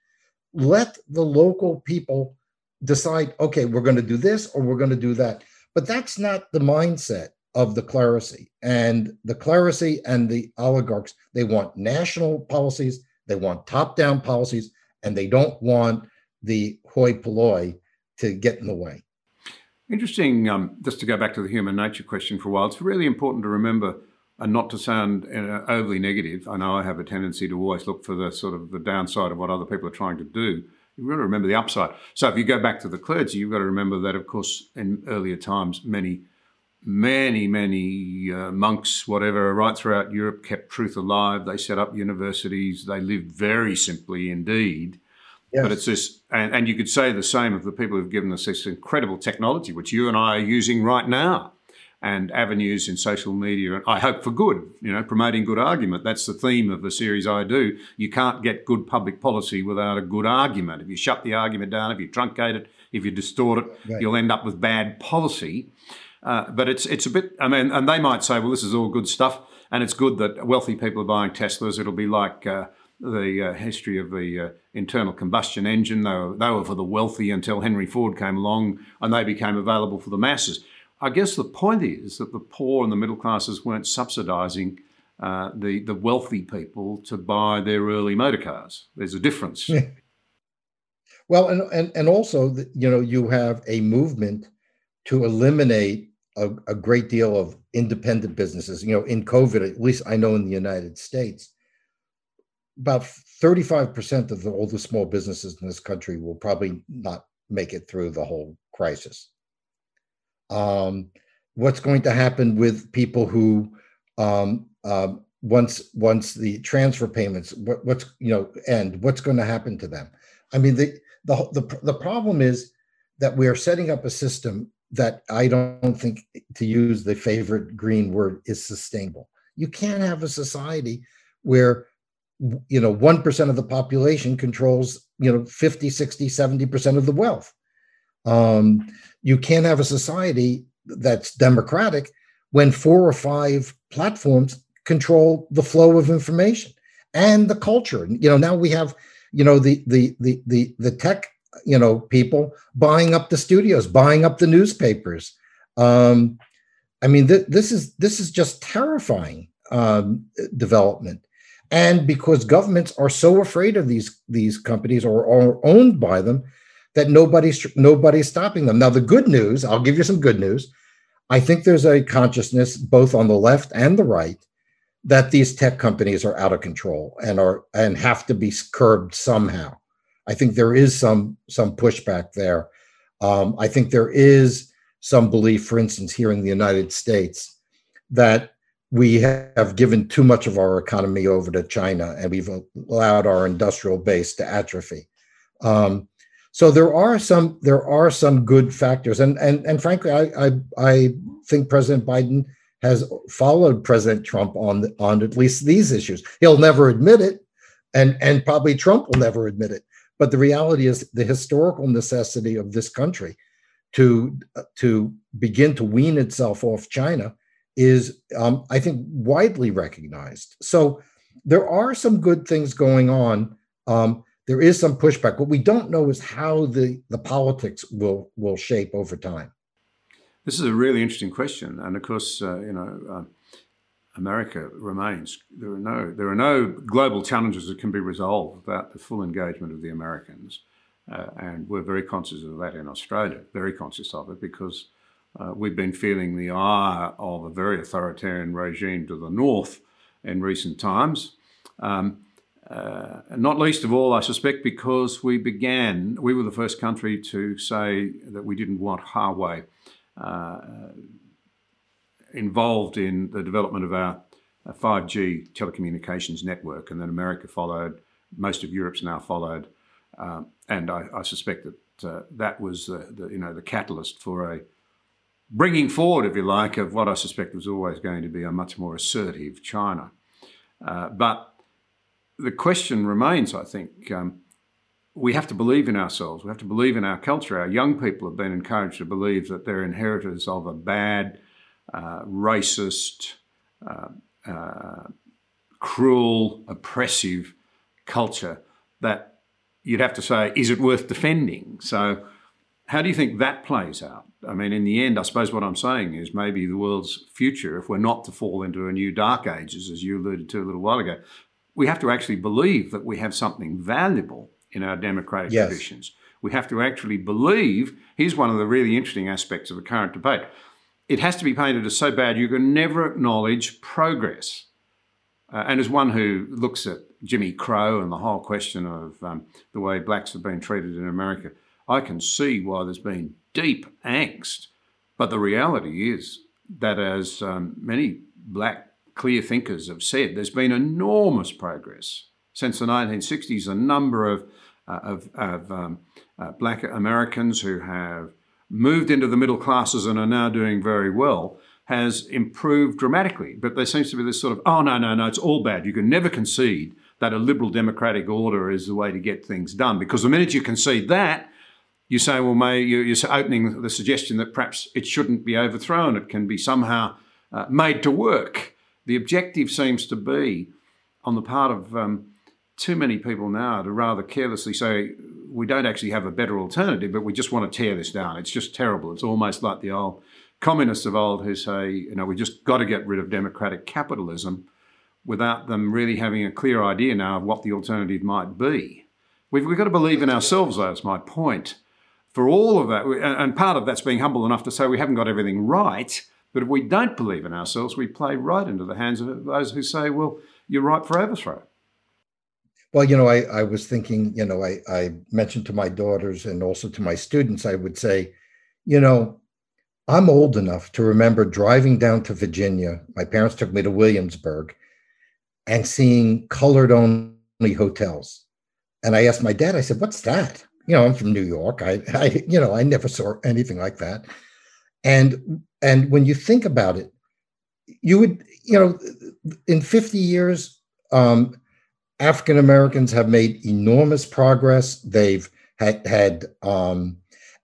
let the local people decide, okay, we're going to do this or we're going to do that. But that's not the mindset of the clerisy. And the clerisy and the oligarchs, they want national policies, they want top down policies, and they don't want the hoi polloi to get in the way. Interesting, um, just to go back to the human nature question for a while, it's really important to remember and not to sound uh, overly negative, I know I have a tendency to always look for the sort of the downside of what other people are trying to do. You've got to remember the upside. So if you go back to the clergy, you've got to remember that, of course, in earlier times, many, many, many uh, monks, whatever, right throughout Europe, kept truth alive. They set up universities. They lived very simply indeed. Yes. But it's this, and, and you could say the same of the people who've given us this incredible technology, which you and I are using right now and avenues in social media, and I hope for good, you know, promoting good argument. That's the theme of the series I do. You can't get good public policy without a good argument. If you shut the argument down, if you truncate it, if you distort it, right. you'll end up with bad policy. Uh, but it's it's a bit. I mean, and they might say, well, this is all good stuff, and it's good that wealthy people are buying Teslas. It'll be like. Uh, the uh, history of the uh, internal combustion engine. They were, they were for the wealthy until Henry Ford came along and they became available for the masses. I guess the point is that the poor and the middle classes weren't subsidising uh, the the wealthy people to buy their early motor cars. There's a difference. Well, and and and also, you know, you have a movement to eliminate a, a great deal of independent businesses. You know, in COVID, at least I know in the United States, about 35% of the, all the small businesses in this country will probably not make it through the whole crisis. Um, what's going to happen with people who um, uh, once once the transfer payments what, what's you know end what's going to happen to them? I mean the, the the the problem is that we are setting up a system that i don't think to use the favorite green word is sustainable. You can't have a society where you know 1% of the population controls you know 50 60 70% of the wealth um, you can't have a society that's democratic when four or five platforms control the flow of information and the culture. You know, now we have, you know, the the the the the tech, you know, people buying up the studios, buying up the newspapers. Um, I mean, th- this is this is just terrifying um, development. And because governments are so afraid of these these companies or are owned by them, that nobody's nobody's stopping them. Now, the good news, I'll give you some good news. I think there's a consciousness both on the left and the right that these tech companies are out of control and are and have to be curbed somehow. I think there is some some pushback there. Um, I think there is some belief, for instance, here in the United States, that we have given too much of our economy over to China and we've allowed our industrial base to atrophy. Um, so there are some there are some good factors, and and and frankly, I I, I think President Biden has followed President Trump on on at least these issues. He'll never admit it, and and probably Trump will never admit it. But the reality is the historical necessity of this country to to begin to wean itself off China is, um, I think, widely recognized. So there are some good things going on. Um, there is some pushback. What we don't know is how the, the politics will will shape over time. This is a really interesting question, and of course, uh, you know, uh, America remains. There are no there are no global challenges that can be resolved without the full engagement of the Americans, uh, and we're very conscious of that in Australia. Very conscious of it because uh, we've been feeling the ire of a very authoritarian regime to the north in recent times. Um, uh, not least of all, I suspect, because we began, we were the first country to say that we didn't want Huawei uh, involved in the development of our 5G telecommunications network, and then America followed. Most of Europe's now followed, um, and I, I, suspect that uh, that was the, the, you know the catalyst for a bringing forward, if you like, of what I suspect was always going to be a much more assertive China. Uh, but the question remains, I think, um, we have to believe in ourselves. We have to believe in our culture. Our young people have been encouraged to believe that they're inheritors of a bad, uh, racist, uh, uh, cruel, oppressive culture that you'd have to say, is it worth defending? So, how do you think that plays out? I mean, in the end, I suppose what I'm saying is maybe the world's future, if we're not to fall into a new dark ages, as you alluded to a little while ago, we have to actually believe that we have something valuable in our democratic yes. traditions. We have to actually believe. Here's one of the really interesting aspects of the current debate it has to be painted as so bad you can never acknowledge progress. Uh, and as one who looks at Jimmy Crow and the whole question of um, the way blacks have been treated in America, I can see why there's been deep angst. But the reality is that, as um, many black clear thinkers have said, there's been enormous progress since the 1960s. A number of, uh, of, of um, uh, black Americans who have moved into the middle classes and are now doing very well has improved dramatically. But there seems to be this sort of, oh, no, no, no, it's all bad. You can never concede that a liberal democratic order is the way to get things done. Because the minute you concede that, you say, well, may you're opening the suggestion that perhaps it shouldn't be overthrown. It can be somehow uh, made to work. The objective seems to be, on the part of um, too many people now, to rather carelessly say, we don't actually have a better alternative, but we just want to tear this down. It's just terrible. It's almost like the old communists of old who say, you know, we just got to get rid of democratic capitalism without them really having a clear idea now of what the alternative might be. We've, we've got to believe in ourselves, though, is my point. For all of that, and part of that's being humble enough to say we haven't got everything right, but if we don't believe in ourselves, we play right into the hands of those who say, well, you're right for overthrow. Well, you know, I, I was thinking, you know, I, I mentioned to my daughters and also to my students, I would say, you know, I'm old enough to remember driving down to Virginia. My parents took me to Williamsburg and seeing colored only hotels. And I asked my dad, I said, what's that? You know, I'm from New York. I, I, you know, I never saw anything like that. And and when you think about it, you would, you know, in 50 years, um, African Americans have made enormous progress. They've had had um,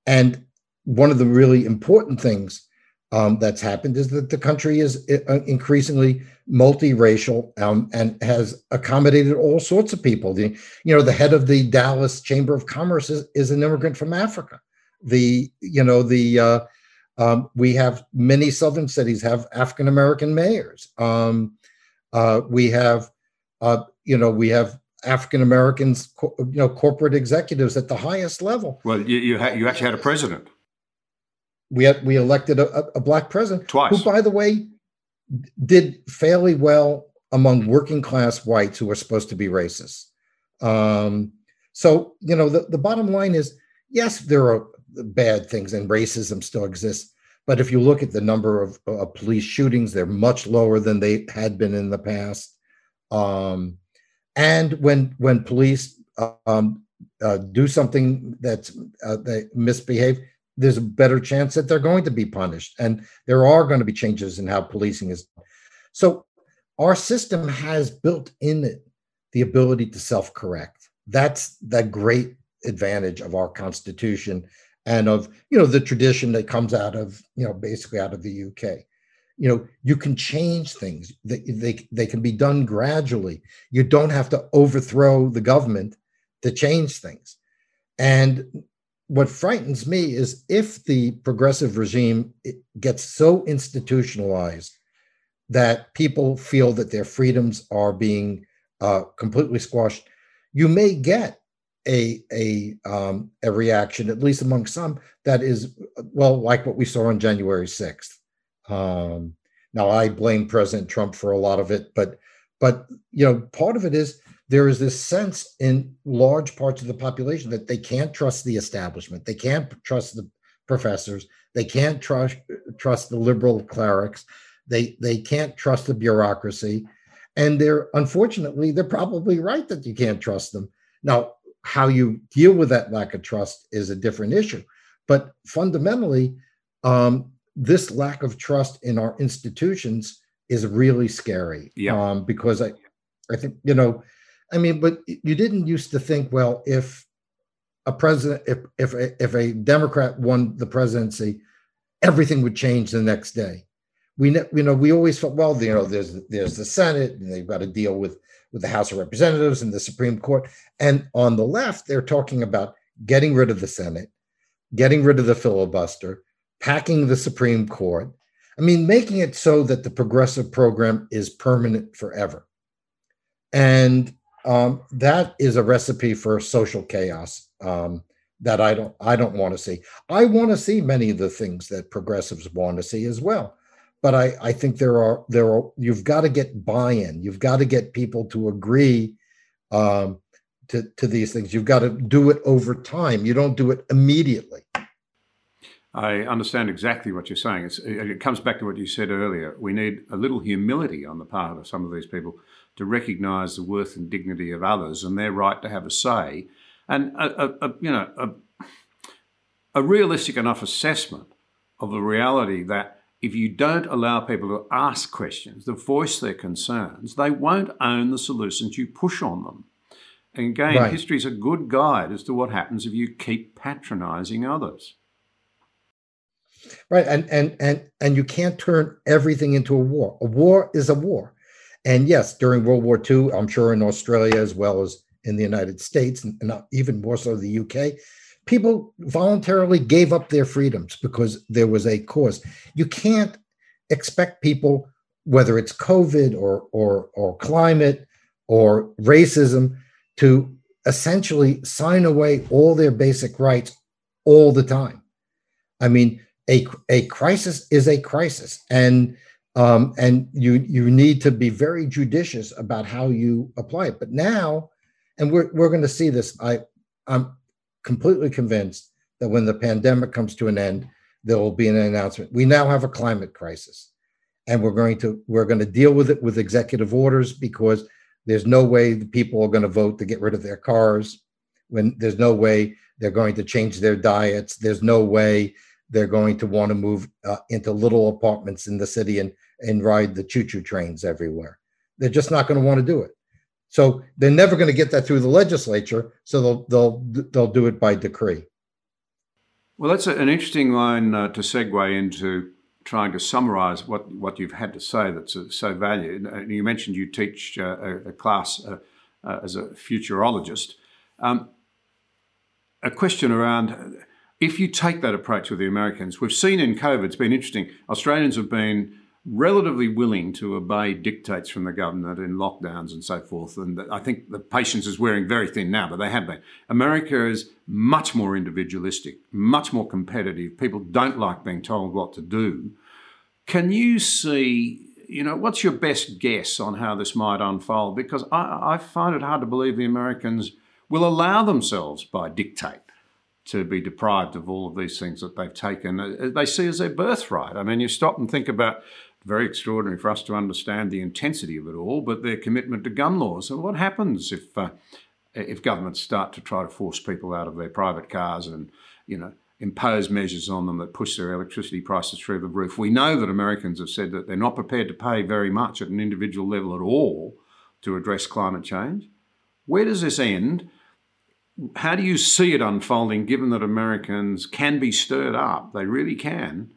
and one of the really important things um, that's happened is that the country is uh, increasingly multiracial um, and has accommodated all sorts of people. The, you know, the head of the Dallas Chamber of Commerce is, is an immigrant from Africa. The, you know, the uh, um, we have many southern cities have African American mayors. Um, uh, we have, uh, you know, we have African Americans, you know, corporate executives at the highest level. Well, you you, ha- you actually had a president we had we elected a, a black president twice, who, by the way, did fairly well among working class whites who are supposed to be racist. Um, so you know, the, the bottom line is, yes, there are bad things and racism still exists. But if you look at the number of uh, police shootings, they're much lower than they had been in the past. Um, and when when police um, uh, do something that's uh, they misbehave, there's a better chance that they're going to be punished and there are going to be changes in how policing is so our system has built in it the ability to self-correct. That's the great advantage of our constitution and of you know the tradition that comes out of you know basically out of the uk you know you can change things. They, they, they can be done gradually. You don't have to overthrow the government to change things. And what frightens me is if the progressive regime gets so institutionalized that people feel that their freedoms are being uh, completely squashed, you may get a a um, a reaction, at least among some, that is well like what we saw on January sixth. Um, now I blame President Trump for a lot of it, but but you know part of it is there is this sense in large parts of the population that they can't trust the establishment, they can't trust the professors, they can't trust trust the liberal clerics, they they can't trust the bureaucracy, and they're unfortunately they're probably right that you can't trust them. Now, how you deal with that lack of trust is a different issue, but fundamentally, um, this lack of trust in our institutions is really scary. Yeah. Um, because I, I think you know, I mean, but you didn't used to think, well, if a president, if if a, if a Democrat won the presidency, everything would change the next day. We you know we always felt well, you know, there's there's the Senate, and they've got to deal with with the House of Representatives and the Supreme Court, and on the left, they're talking about getting rid of the Senate, getting rid of the filibuster, packing the Supreme Court. I mean, making it so that the progressive program is permanent forever. And um, that is a recipe for social chaos um, that I don't I don't want to see. I want to see many of the things that progressives want to see as well. But I, I think there are there are you've got to get buy-in. You've got to get people to agree um, to, to these things. You've got to do it over time. You don't do it immediately. I understand exactly what you're saying. It's, it comes back to what you said earlier. We need a little humility on the part of some of these people to recognise the worth and dignity of others and their right to have a say, and a, a, a you know a, a realistic enough assessment of the reality that if you don't allow people to ask questions, to voice their concerns, they won't own the solutions you push on them. And again, right. history is a good guide as to what happens if you keep patronising others right and and and and you can't turn everything into a war a war is a war and yes during world war ii i'm sure in australia as well as in the united states and uh, even more so the uk people voluntarily gave up their freedoms because there was a cause. You can't expect people whether it's covid or or or climate or racism to essentially sign away all their basic rights all the time. I mean a a crisis is a crisis, and um, and you you need to be very judicious about how you apply it. But now, and we're we're going to see this. I I'm completely convinced that when the pandemic comes to an end, there will be an announcement. We now have a climate crisis, and we're going to we're going to deal with it with executive orders because there's no way the people are going to vote to get rid of their cars. When there's no way they're going to change their diets. There's no way they're going to want to move uh, into little apartments in the city and and ride the choo-choo trains everywhere. They're just not going to want to do it. So they're never going to get that through the legislature. So they'll they'll they'll do it by decree. Well, that's an interesting line uh, to segue into trying to summarize what, what you've had to say that's so valued. You mentioned you teach uh, a, a, class uh, uh, as a futurologist. Um, a question around if you take that approach with the Americans, we've seen in COVID, it's been interesting, Australians have been relatively willing to obey dictates from the government in lockdowns and so forth. And I think the patience is wearing very thin now, but they have been. America is much more individualistic, much more competitive. People don't like being told what to do. Can you see, you know, what's your best guess on how this might unfold? Because I, I find it hard to believe the Americans will allow themselves by dictate to be deprived of all of these things that they've taken, uh, they see as their birthright. I mean, you stop and think about very extraordinary for us to understand the intensity of it all, but their commitment to gun laws. And what happens if uh, if governments start to try to force people out of their private cars and you know impose measures on them that push their electricity prices through the roof? We know that Americans have said that they're not prepared to pay very much at an individual level at all to address climate change. Where does this end? How do you see it unfolding given that Americans can be stirred up? They really can.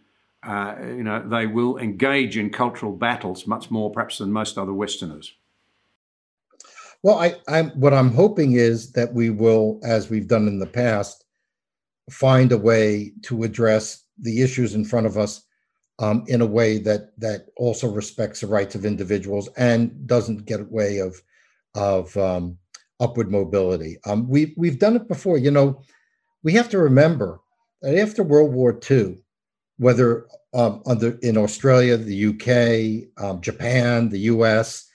Uh, you know, they will engage in cultural battles much more perhaps than most other Westerners. Well, I, I'm what I'm hoping is that we will, as we've done in the past, find a way to address the issues in front of us um, in a way that that also respects the rights of individuals and doesn't get away of of um, upward mobility. Um, we we've done it before. You know, we have to remember that after World War II, whether um, under in Australia, the UK, um, Japan, the US,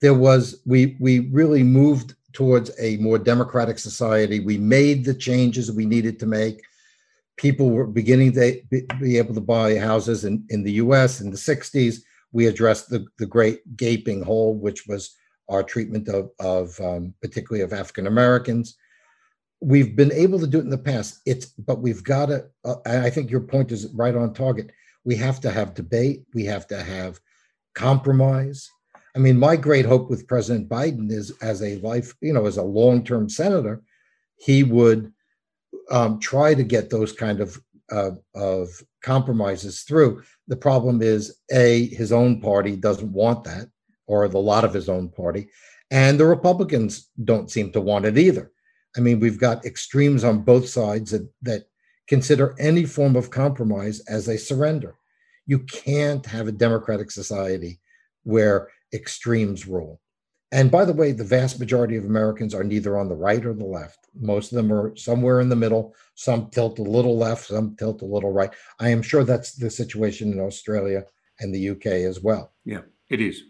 there was we we really moved towards a more democratic society. We made the changes we needed to make. People were beginning to be able to buy houses in, in the US in the 60s. We addressed the, the great gaping hole, which was our treatment of, of um, particularly of African Americans. We've been able to do it in the past. It's but we've got to. Uh, I think your point is right on target. We have to have debate. We have to have compromise. I mean, my great hope with President Biden is as a life, you know, as a long term senator, he would um, try to get those kind of uh, of compromises through. The problem is, a his own party doesn't want that, or the lot of his own party, and the Republicans don't seem to want it either. I mean, we've got extremes on both sides that, that consider any form of compromise as a surrender. You can't have a democratic society where extremes rule. And by the way, the vast majority of Americans are neither on the right or the left. Most of them are somewhere in the middle. Some tilt a little left, some tilt a little right. I am sure that's the situation in Australia and the UK as well. Yeah, it is.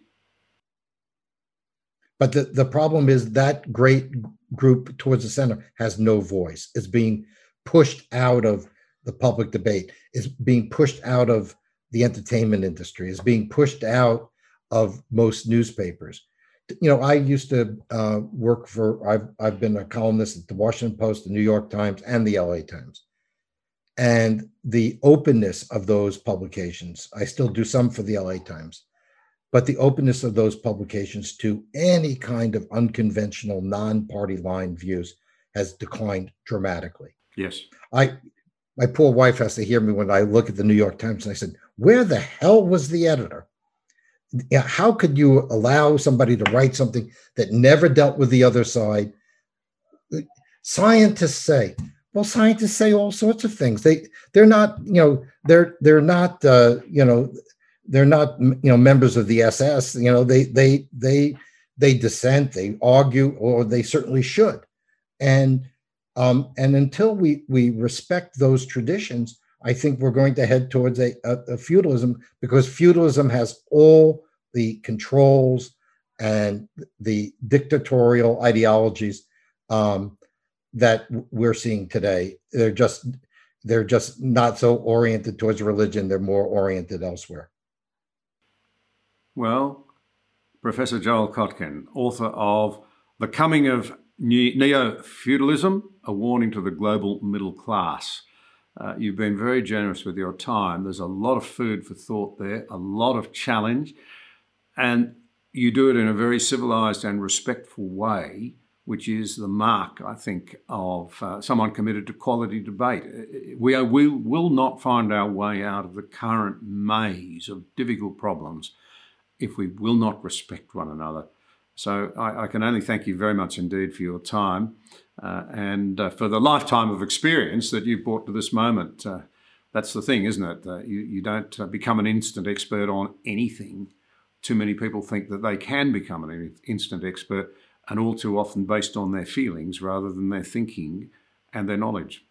But the, the problem is that great group towards the center has no voice. It's being pushed out of the public debate, is being pushed out of the entertainment industry, is being pushed out of most newspapers. You know, I used to uh, work for, I've, I've been a columnist at the Washington Post, the New York Times, and the LA Times. And the openness of those publications, I still do some for the LA Times, but the openness of those publications to any kind of unconventional, non party line views has declined dramatically. Yes. I, my poor wife has to hear me when I look at the New York Times and I said, Where the hell was the editor? how could you allow somebody to write something that never dealt with the other side? Scientists say, well, scientists say all sorts of things. They they're not, you know, they're they're not, uh, you know, they're not, you know, members of the SS. You know, they they they they dissent, they argue, or they certainly should. And um, and until we we respect those traditions, I think we're going to head towards a, a, a, feudalism because feudalism has all the controls and the dictatorial ideologies um, that we're seeing today. They're just they're just not so oriented towards religion. They're more oriented elsewhere. Well, Professor Joel Kotkin, author of The Coming of Neo Feudalism, a warning to the global middle class. Uh, you've been very generous with your time. There's a lot of food for thought there, a lot of challenge, and you do it in a very civilized and respectful way, which is the mark, I think, of uh, someone committed to quality debate. Uh, we, are, we will not find our way out of the current maze of difficult problems if we will not respect one another. So I, I can only thank you very much indeed for your time uh, and uh, for the lifetime of experience that you've brought to this moment. Uh, that's the thing, isn't it? Uh, you, you don't uh, become an instant expert on anything. Too many people think that they can become an instant expert, and all too often based on their feelings rather than their thinking and their knowledge.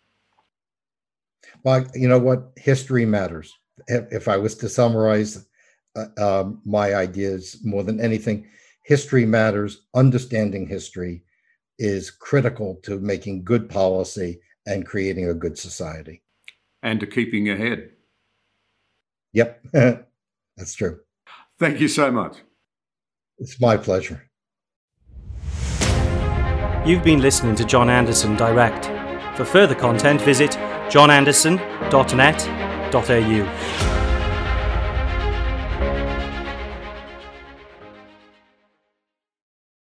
Well, you know what? History matters. If, if I was to summarize uh, um, my ideas more than anything, history matters. Understanding history is critical to making good policy and creating a good society. And to keeping ahead. Yep, that's true. Thank you so much. It's my pleasure. You've been listening to John Anderson Direct. For further content, visit johnanderson.net.au.